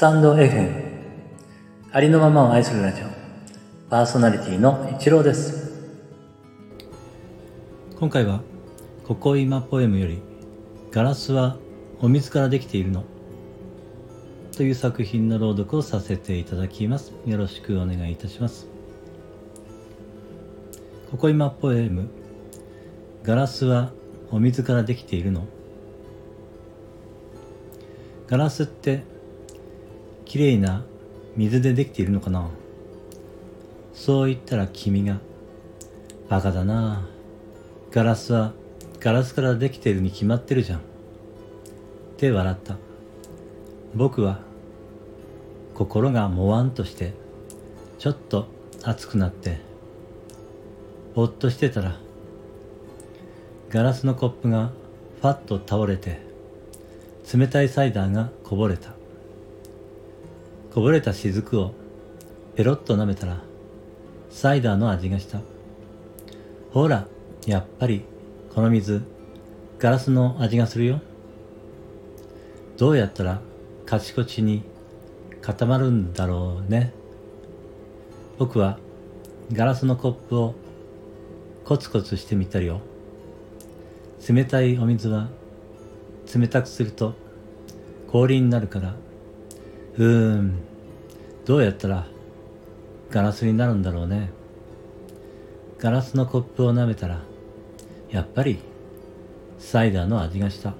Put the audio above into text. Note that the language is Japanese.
タンド FM ありのままを愛するラジオ。パーソナリティの一郎です。今回は「ここ今ポエム」より「ガラスはお水からできているの」という作品の朗読をさせていただきます。よろしくお願いいたします。ここ今ポエム「ガラスはお水からできているの」ガラスってきれいな水でできているのかな？そう言ったら君がバカだな。ガラスはガラスからできているに決まってるじゃん。って笑った。僕は心がもわんとしてちょっと熱くなってぼっとしてたらガラスのコップがファッと倒れて冷たいサイダーがこぼれた。こぼれた雫をペロッと舐めたらサイダーの味がした。ほらやっぱりこの水ガラスの味がするよ。どうやったらカチコチに固まるんだろうね。僕はガラスのコップをコツコツしてみたりよ。冷たいお水は冷たくすると氷になるからうーん。どうやったらガラスになるんだろうね。ガラスのコップを舐めたらやっぱりサイダーの味がした。